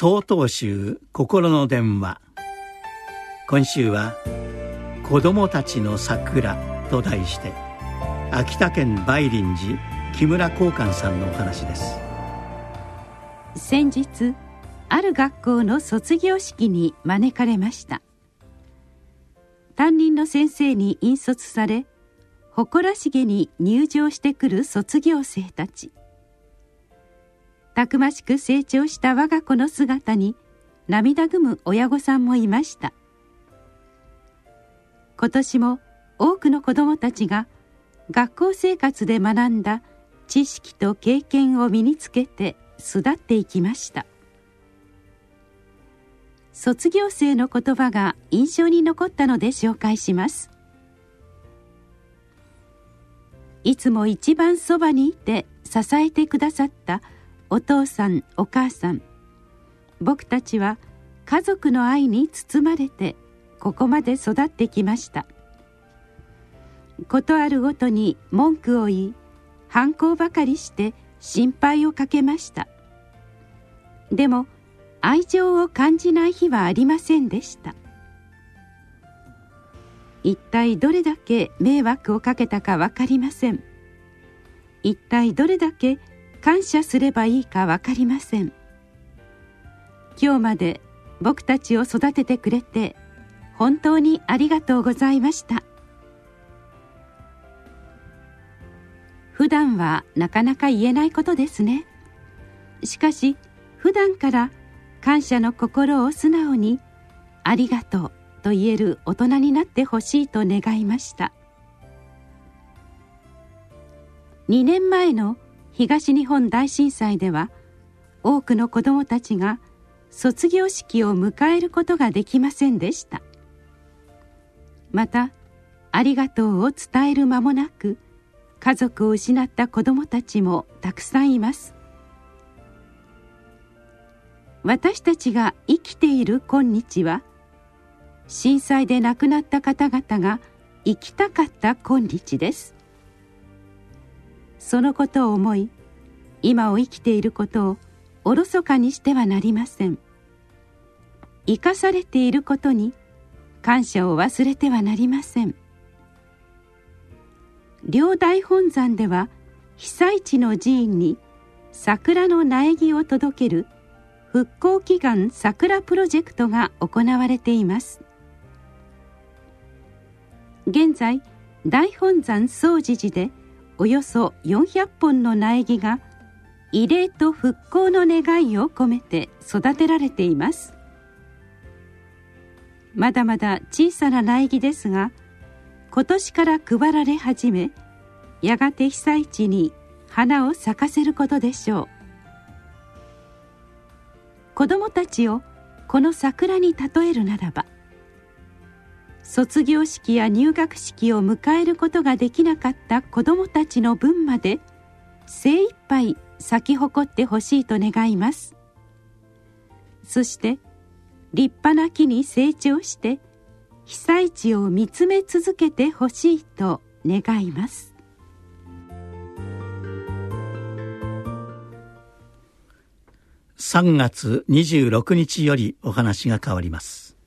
総統集心の電話。今週は「子供たちの桜」と題して秋田県梅林寺木村光寛さんのお話です。先日ある学校の卒業式に招かれました。担任の先生に引率され誇らしげに入場してくる卒業生たち。たくましく成長した我が子の姿に涙ぐむ親御さんもいました。今年も多くの子どもたちが学校生活で学んだ知識と経験を身につけて巣立っていきました。卒業生の言葉が印象に残ったので紹介します。いつも一番そばにいて支えてくださったお父さんお母さん。僕たちは家族の愛に包まれてここまで育ってきました。ことあるごとに文句を言い反抗ばかりして心配をかけました。でも愛情を感じない日はありませんでした。一体どれだけ迷惑をかけたか分かりません。一体どれだけ感謝すればいいか分かりません。今日まで僕たちを育ててくれて本当にありがとうございました。普段はなかなか言えないことですね。しかし普段から感謝の心を素直に「ありがとう」と言える大人になってほしいと願いました。2年前の東日本大震災では多くの子どもたちが卒業式を迎えることができませんでした。また「ありがとう」を伝える間もなく家族を失った子どもたちもたくさんいます。私たちが生きている今日は震災で亡くなった方々が生きたかった今日です。そのことを思い今を生きていることをおろそかにしてはなりません。生かされていることに感謝を忘れてはなりません。両大本山では被災地の寺院に桜の苗木を届ける復興祈願桜プロジェクトが行われています。現在大本山総持寺でおよそ400本の苗木が慰霊と復興の願いを込めて育てられています。まだまだ小さな苗木ですが今年から配られ始めやがて被災地に花を咲かせることでしょう。子どもたちをこの桜に例えるならば卒業式や入学式を迎えることができなかった子どもたちの分まで精一杯咲き誇ってほしいと願います。そして立派な木に成長して被災地を見つめ続けてほしいと願います。3月26日よりお話が変わります。